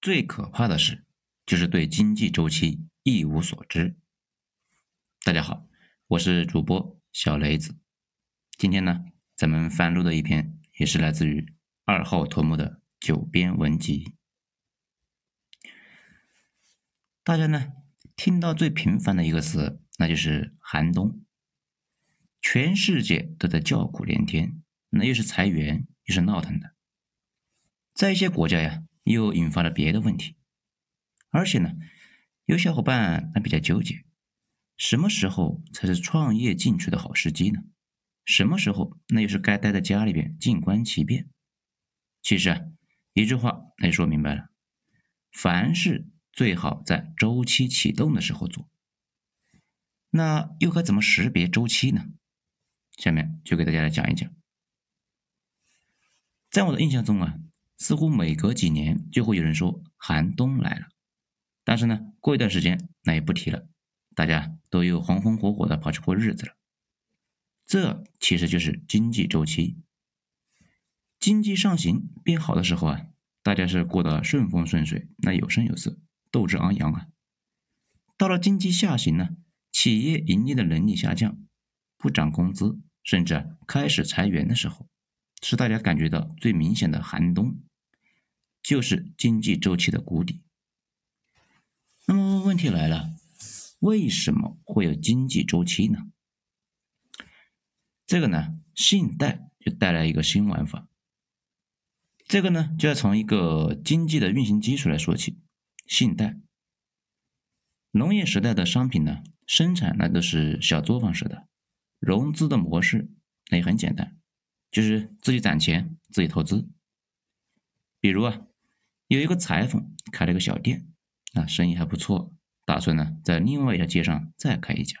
最可怕的是，就是对经济周期一无所知。大家好，我是主播小雷子。今天呢，咱们翻录的一篇也是来自于二号头目的九编文集。大家呢听到最频繁的一个词，那就是寒冬。全世界都在叫苦连天，那又是裁员又是闹腾的，在一些国家呀。又引发了别的问题，而且呢，有小伙伴还比较纠结，什么时候才是创业进取的好时机呢？什么时候那又是该待在家里边静观其变？其实啊，一句话那就说明白了：凡事最好在周期启动的时候做。那又该怎么识别周期呢？下面就给大家来讲一讲。在我的印象中啊。似乎每隔几年就会有人说寒冬来了，但是呢，过一段时间那也不提了，大家都又红红火火的跑去过日子了。这其实就是经济周期。经济上行变好的时候啊，大家是过得顺风顺水，那有声有色，斗志昂扬啊。到了经济下行呢，企业盈利的能力下降，不涨工资，甚至开始裁员的时候，是大家感觉到最明显的寒冬。就是经济周期的谷底。那么问题来了，为什么会有经济周期呢？这个呢，信贷就带来一个新玩法。这个呢，就要从一个经济的运行基础来说起。信贷，农业时代的商品呢，生产那都是小作坊式的，融资的模式那也很简单，就是自己攒钱，自己投资。比如啊。有一个裁缝开了个小店，啊，生意还不错，打算呢在另外一条街上再开一家。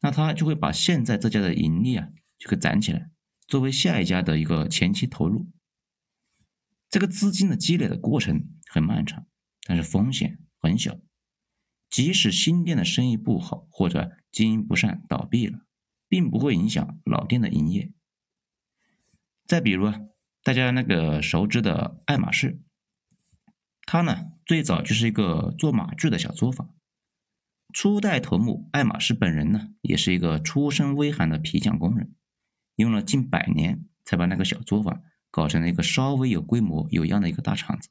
那他就会把现在这家的盈利啊，就给攒起来，作为下一家的一个前期投入。这个资金的积累的过程很漫长，但是风险很小。即使新店的生意不好或者经营不善倒闭了，并不会影响老店的营业。再比如啊，大家那个熟知的爱马仕。他呢，最早就是一个做马具的小作坊。初代头目爱马仕本人呢，也是一个出身微寒的皮匠工人，用了近百年才把那个小作坊搞成了一个稍微有规模、有样的一个大厂子。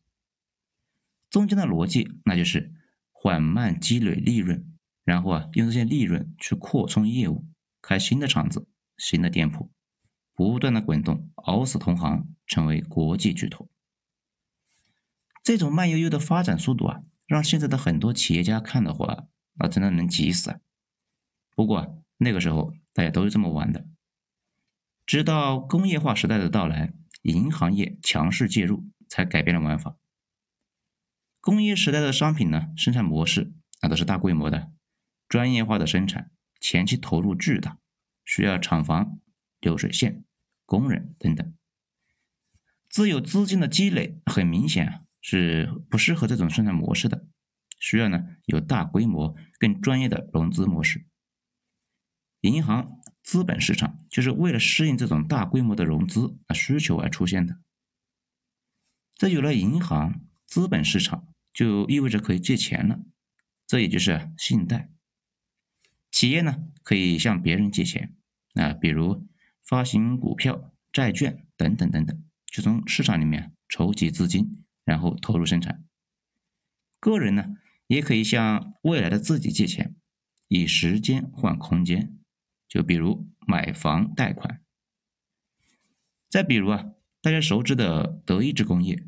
中间的逻辑，那就是缓慢积累利润，然后啊，用这些利润去扩充业务，开新的厂子、新的店铺，不断的滚动，熬死同行，成为国际巨头。这种慢悠悠的发展速度啊，让现在的很多企业家看的话，那真的能急死！不过那个时候大家都是这么玩的。直到工业化时代的到来，银行业强势介入，才改变了玩法。工业时代的商品呢，生产模式那都是大规模的、专业化的生产，前期投入巨大，需要厂房、流水线、工人等等。自有资金的积累，很明显啊。是不适合这种生产模式的，需要呢有大规模、更专业的融资模式。银行资本市场就是为了适应这种大规模的融资啊需求而出现的。这有了银行资本市场，就意味着可以借钱了，这也就是信贷。企业呢可以向别人借钱啊，比如发行股票、债券等等等等，就从市场里面筹集资金。然后投入生产。个人呢，也可以向未来的自己借钱，以时间换空间。就比如买房贷款。再比如啊，大家熟知的德意志工业，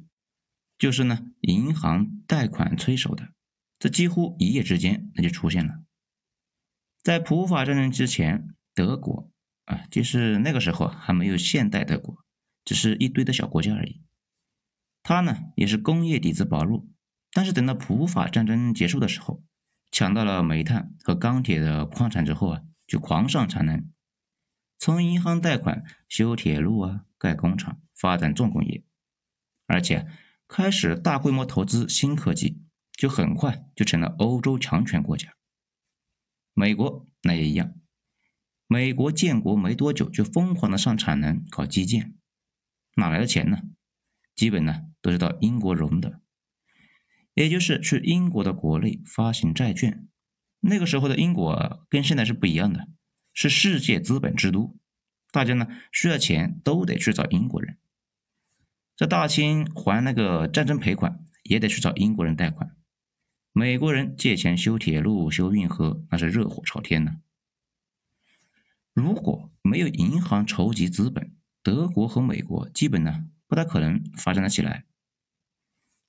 就是呢银行贷款催收的，这几乎一夜之间那就出现了。在普法战争之前，德国啊，就是那个时候还没有现代德国，只是一堆的小国家而已。他呢也是工业底子薄弱，但是等到普法战争结束的时候，抢到了煤炭和钢铁的矿产之后啊，就狂上产能，从银行贷款修铁路啊、盖工厂、发展重工业，而且开始大规模投资新科技，就很快就成了欧洲强权国家。美国那也一样，美国建国没多久就疯狂的上产能搞基建，哪来的钱呢？基本呢都是到英国融的，也就是去英国的国内发行债券。那个时候的英国跟现在是不一样的，是世界资本之都，大家呢需要钱都得去找英国人。这大清还那个战争赔款，也得去找英国人贷款。美国人借钱修铁路、修运河，那是热火朝天呢。如果没有银行筹集资本，德国和美国基本呢不大可能发展得起来。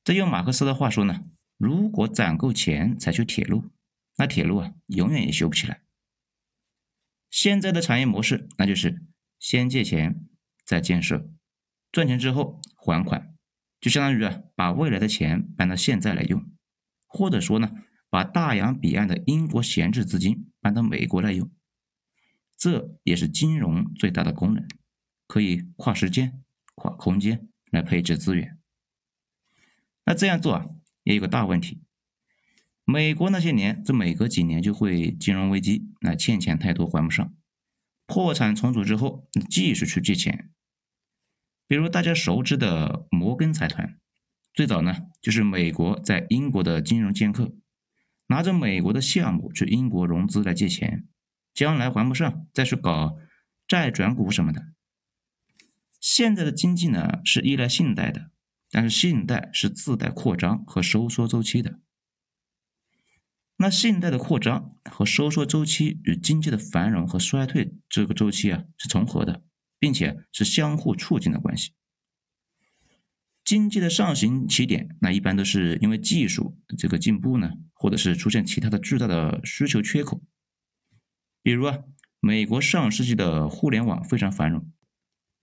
再用马克思的话说呢，如果攒够钱才修铁路，那铁路啊永远也修不起来。现在的产业模式，那就是先借钱再建设，赚钱之后还款，就相当于啊把未来的钱搬到现在来用，或者说呢把大洋彼岸的英国闲置资金搬到美国来用，这也是金融最大的功能，可以跨时间、跨空间来配置资源。那这样做啊，也有个大问题。美国那些年，这每隔几年就会金融危机，那欠钱太多还不上，破产重组之后，继续去借钱。比如大家熟知的摩根财团，最早呢就是美国在英国的金融剑客，拿着美国的项目去英国融资来借钱，将来还不上再去搞债转股什么的。现在的经济呢是依赖信贷的。但是信贷是自带扩张和收缩周期的，那信贷的扩张和收缩周期与经济的繁荣和衰退这个周期啊是重合的，并且是相互促进的关系。经济的上行起点，那一般都是因为技术这个进步呢，或者是出现其他的巨大的需求缺口。比如啊，美国上世纪的互联网非常繁荣，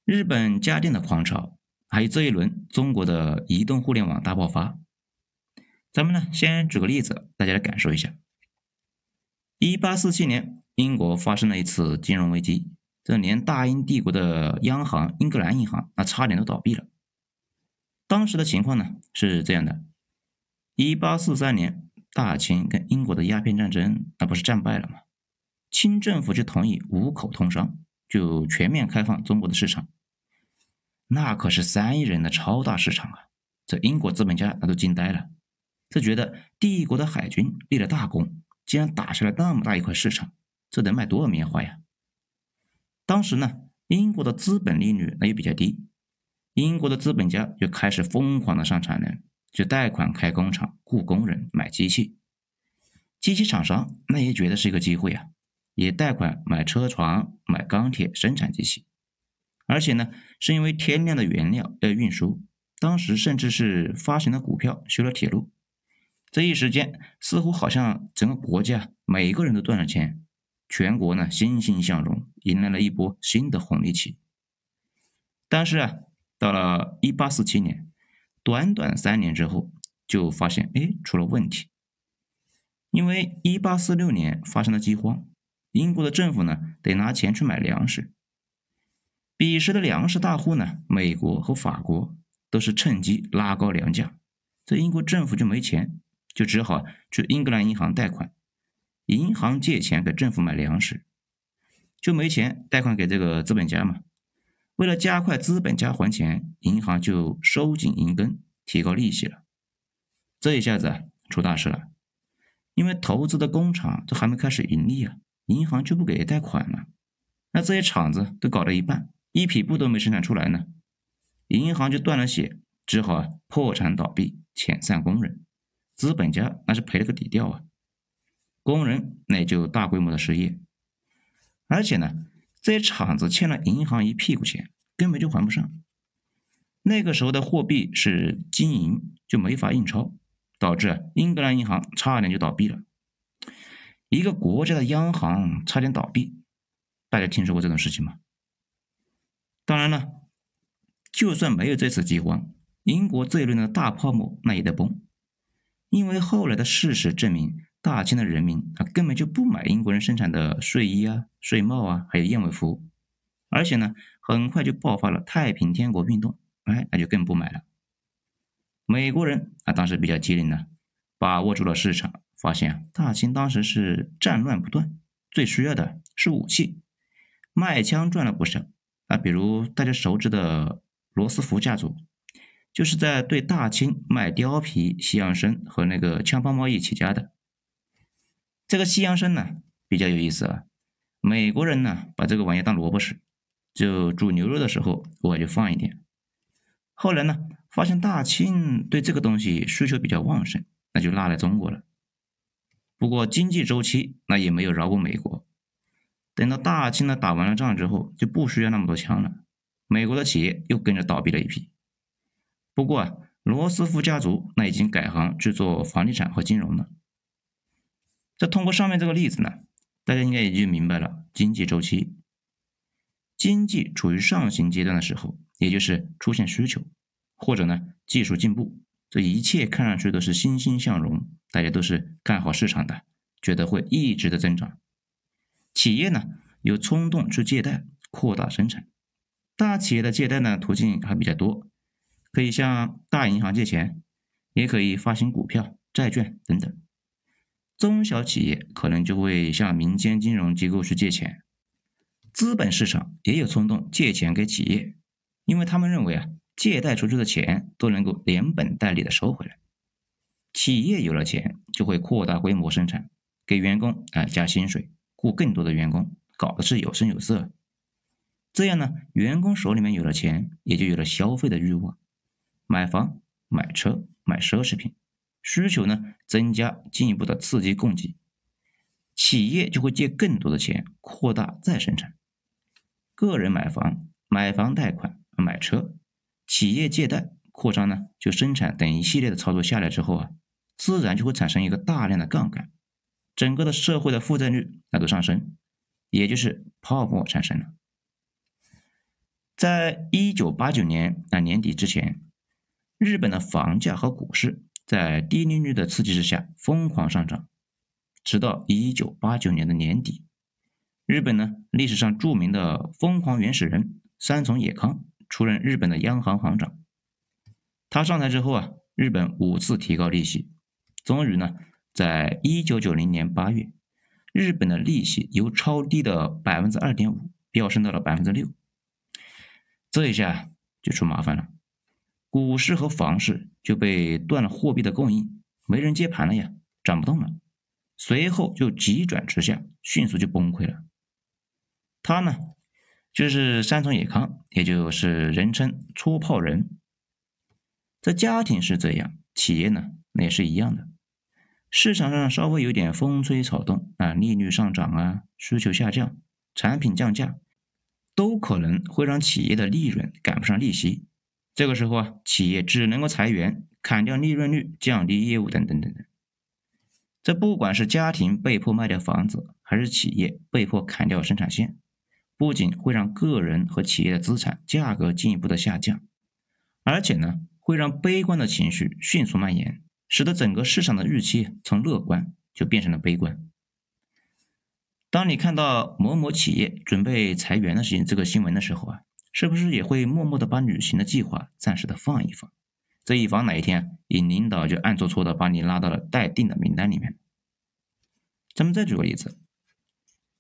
日本家电的狂潮。还有这一轮中国的移动互联网大爆发，咱们呢先举个例子，大家来感受一下。一八四七年，英国发生了一次金融危机，这连大英帝国的央行英格兰银行那差点都倒闭了。当时的情况呢是这样的：一八四三年，大清跟英国的鸦片战争那不是战败了吗？清政府就同意五口通商，就全面开放中国的市场。那可是三亿人的超大市场啊！这英国资本家那都惊呆了，他觉得帝国的海军立了大功，竟然打下了那么大一块市场，这得卖多少棉花呀？当时呢，英国的资本利率那也比较低，英国的资本家就开始疯狂的上产能，就贷款开工厂、雇工人、买机器。机器厂商那也觉得是一个机会啊，也贷款买车床、买钢铁生产机器。而且呢，是因为天量的原料要运输，当时甚至是发行了股票，修了铁路。这一时间，似乎好像整个国家每个人都赚了钱，全国呢欣欣向荣，迎来了一波新的红利期。但是啊，到了一八四七年，短短三年之后，就发现哎出了问题，因为一八四六年发生了饥荒，英国的政府呢得拿钱去买粮食。彼时的粮食大户呢，美国和法国都是趁机拉高粮价，这英国政府就没钱，就只好去英格兰银行贷款，银行借钱给政府买粮食，就没钱贷款给这个资本家嘛。为了加快资本家还钱，银行就收紧银根，提高利息了。这一下子出大事了，因为投资的工厂都还没开始盈利啊，银行就不给贷款了，那这些厂子都搞到一半。一匹布都没生产出来呢，银行就断了血，只好破产倒闭，遣散工人。资本家那是赔了个底掉啊，工人那就大规模的失业。而且呢，这些厂子欠了银行一屁股钱，根本就还不上。那个时候的货币是金银，就没法印钞，导致啊英格兰银行差点就倒闭了。一个国家的央行差点倒闭，大家听说过这种事情吗？当然了，就算没有这次饥荒，英国这一轮的大泡沫那也得崩，因为后来的事实证明，大清的人民啊根本就不买英国人生产的睡衣啊、睡帽啊，还有燕尾服，而且呢，很快就爆发了太平天国运动，哎，那就更不买了。美国人啊当时比较机灵呢，把握住了市场，发现啊大清当时是战乱不断，最需要的是武器，卖枪赚了不少。啊，比如大家熟知的罗斯福家族，就是在对大清卖貂皮、西洋参和那个枪炮贸易起家的。这个西洋参呢比较有意思啊，美国人呢把这个玩意当萝卜吃，就煮牛肉的时候偶尔就放一点。后来呢发现大清对这个东西需求比较旺盛，那就拉来中国了。不过经济周期那也没有饶过美国。等到大清呢打完了仗之后，就不需要那么多枪了。美国的企业又跟着倒闭了一批。不过啊，罗斯福家族那已经改行去做房地产和金融了。这通过上面这个例子呢，大家应该也就明白了经济周期。经济处于上行阶段的时候，也就是出现需求，或者呢技术进步，这一切看上去都是欣欣向荣，大家都是看好市场的，觉得会一直的增长。企业呢有冲动去借贷扩大生产，大企业的借贷呢途径还比较多，可以向大银行借钱，也可以发行股票、债券等等。中小企业可能就会向民间金融机构去借钱，资本市场也有冲动借钱给企业，因为他们认为啊借贷出去的钱都能够连本带利的收回来。企业有了钱就会扩大规模生产，给员工啊加薪水。雇更多的员工，搞的是有声有色。这样呢，员工手里面有了钱，也就有了消费的欲望，买房、买车、买奢侈品，需求呢增加，进一步的刺激供给，企业就会借更多的钱扩大再生产。个人买房、买房贷款、买车，企业借贷扩张呢，就生产等一系列的操作下来之后啊，自然就会产生一个大量的杠杆。整个的社会的负债率那都上升，也就是泡沫产生了。在一九八九年那年底之前，日本的房价和股市在低利率的刺激之下疯狂上涨，直到一九八九年的年底，日本呢历史上著名的疯狂原始人三重野康出任日本的央行行长。他上台之后啊，日本五次提高利息，终于呢。在一九九零年八月，日本的利息由超低的百分之二点五飙升到了百分之六，这一下就出麻烦了，股市和房市就被断了货币的供应，没人接盘了呀，涨不动了，随后就急转直下，迅速就崩溃了。他呢，就是山村野康，也就是人称搓泡人。这家庭是这样，企业呢，那也是一样的。市场上稍微有点风吹草动啊，利率上涨啊，需求下降，产品降价，都可能会让企业的利润赶不上利息。这个时候啊，企业只能够裁员、砍掉利润率、降低业务等等等等。这不管是家庭被迫卖掉房子，还是企业被迫砍掉生产线，不仅会让个人和企业的资产价格进一步的下降，而且呢，会让悲观的情绪迅速蔓延。使得整个市场的预期从乐观就变成了悲观。当你看到某某企业准备裁员的事情这个新闻的时候啊，是不是也会默默的把旅行的计划暂时的放一放？这以防哪一天你领导就暗搓搓的把你拉到了待定的名单里面。咱们再举个例子，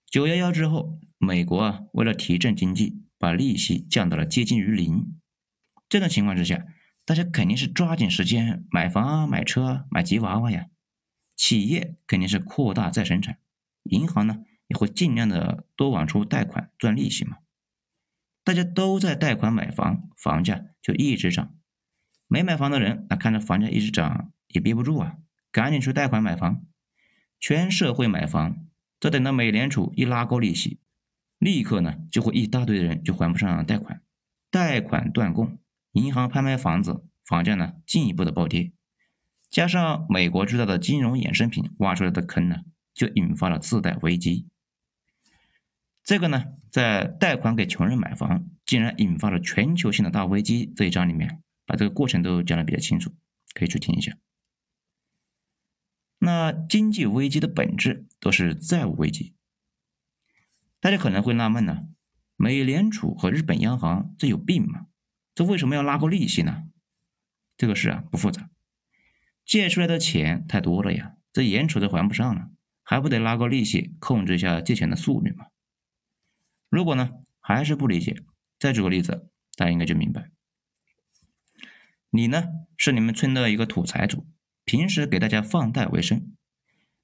九幺幺之后，美国啊为了提振经济，把利息降到了接近于零。这种情况之下。大家肯定是抓紧时间买房啊、买车、买吉娃娃呀。企业肯定是扩大再生产，银行呢也会尽量的多往出贷款赚利息嘛。大家都在贷款买房，房价就一直涨。没买房的人，那看着房价一直涨也憋不住啊，赶紧去贷款买房。全社会买房，这等到美联储一拉高利息，立刻呢就会一大堆的人就还不上贷款，贷款断供。银行拍卖房子，房价呢进一步的暴跌，加上美国制造的金融衍生品挖出来的坑呢，就引发了次贷危机。这个呢，在贷款给穷人买房，竟然引发了全球性的大危机这一章里面，把这个过程都讲的比较清楚，可以去听一下。那经济危机的本质都是债务危机，大家可能会纳闷呢，美联储和日本央行这有病吗？这为什么要拉高利息呢？这个事啊不复杂，借出来的钱太多了呀，这眼瞅着还不上了，还不得拉高利息，控制一下借钱的速率吗？如果呢还是不理解，再举个例子，大家应该就明白。你呢是你们村的一个土财主，平时给大家放贷为生。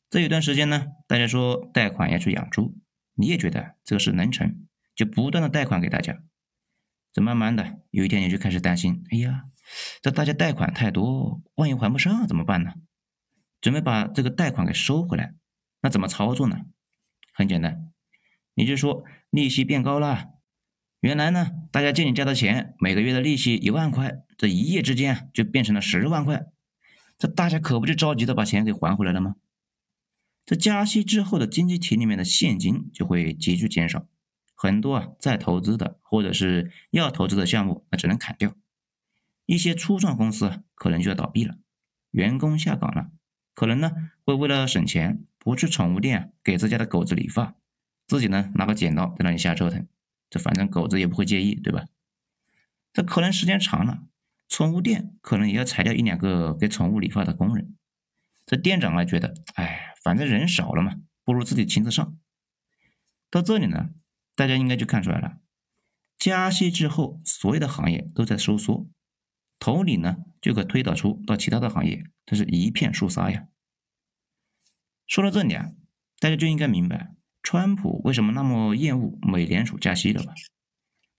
这有段时间呢，大家说贷款要去养猪，你也觉得这个事能成，就不断的贷款给大家。这慢慢的有一天你就开始担心，哎呀，这大家贷款太多，万一还不上怎么办呢？准备把这个贷款给收回来，那怎么操作呢？很简单，你就说利息变高了。原来呢，大家借你家的钱，每个月的利息一万块，这一夜之间就变成了十万块，这大家可不就着急的把钱给还回来了吗？这加息之后的经济体里面的现金就会急剧减少，很多啊在投资的或者是要投资的项目，那只能砍掉，一些初创公司可能就要倒闭了，员工下岗了，可能呢会为了省钱不去宠物店啊给自家的狗子理发，自己呢拿个剪刀在那里瞎折腾。这反正狗子也不会介意，对吧？这可能时间长了，宠物店可能也要裁掉一两个给宠物理发的工人。这店长啊觉得，哎，反正人少了嘛，不如自己亲自上。到这里呢，大家应该就看出来了，加息之后，所有的行业都在收缩，同理呢，就可推导出到其他的行业，这是一片肃杀呀。说到这里啊，大家就应该明白。川普为什么那么厌恶美联储加息了吧？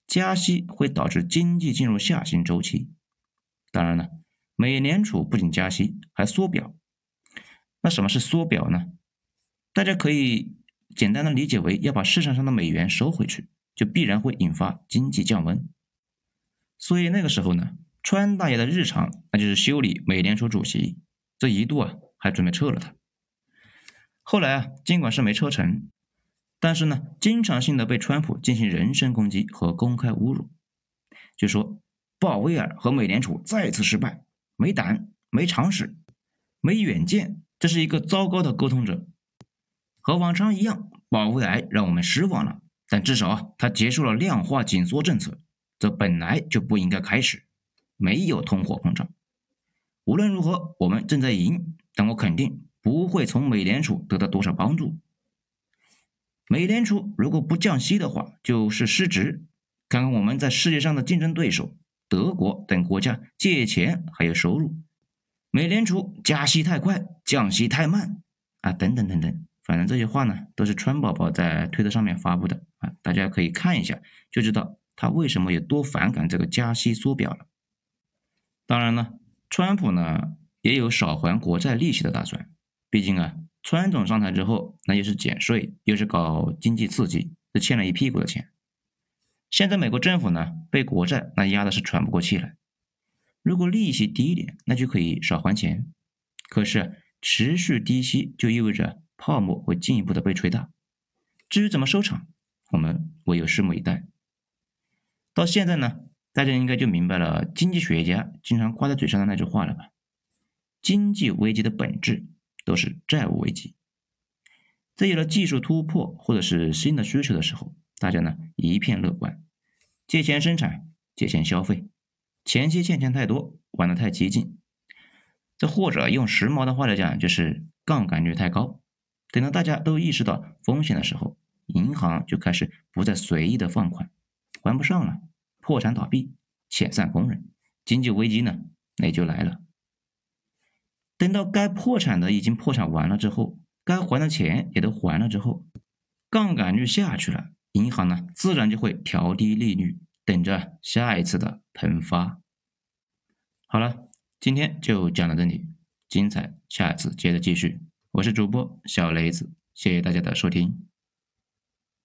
加息会导致经济进入下行周期。当然了，美联储不仅加息，还缩表。那什么是缩表呢？大家可以简单的理解为要把市场上的美元收回去，就必然会引发经济降温。所以那个时候呢，川大爷的日常那就是修理美联储主席，这一度啊还准备撤了他。后来啊，尽管是没撤成。但是呢，经常性的被川普进行人身攻击和公开侮辱，就说鲍威尔和美联储再次失败，没胆、没常识、没远见，这是一个糟糕的沟通者。和往常一样，保卫癌让我们失望了，但至少啊他结束了量化紧缩政策，这本来就不应该开始。没有通货膨胀，无论如何，我们正在赢，但我肯定不会从美联储得到多少帮助。美联储如果不降息的话，就是失职。看看我们在世界上的竞争对手，德国等国家借钱还有收入，美联储加息太快，降息太慢啊，等等等等。反正这些话呢，都是川宝宝在推特上面发布的啊，大家可以看一下，就知道他为什么有多反感这个加息缩表了。当然了，川普呢也有少还国债利息的打算，毕竟啊。川总上台之后，那又是减税，又是搞经济刺激，这欠了一屁股的钱。现在美国政府呢，被国债那压的是喘不过气来。如果利息低一点，那就可以少还钱。可是持续低息就意味着泡沫会进一步的被吹大。至于怎么收场，我们唯有拭目以待。到现在呢，大家应该就明白了经济学家经常挂在嘴上的那句话了吧？经济危机的本质。都是债务危机，在有了技术突破或者是新的需求的时候，大家呢一片乐观，借钱生产，借钱消费，前期欠钱太多，玩的太激进，这或者用时髦的话来讲，就是杠杆率太高。等到大家都意识到风险的时候，银行就开始不再随意的放款，还不上了，破产倒闭，遣散工人，经济危机呢，那就来了。等到该破产的已经破产完了之后，该还的钱也都还了之后，杠杆率下去了，银行呢自然就会调低利率，等着下一次的喷发。好了，今天就讲到这里，精彩下次接着继续。我是主播小雷子，谢谢大家的收听。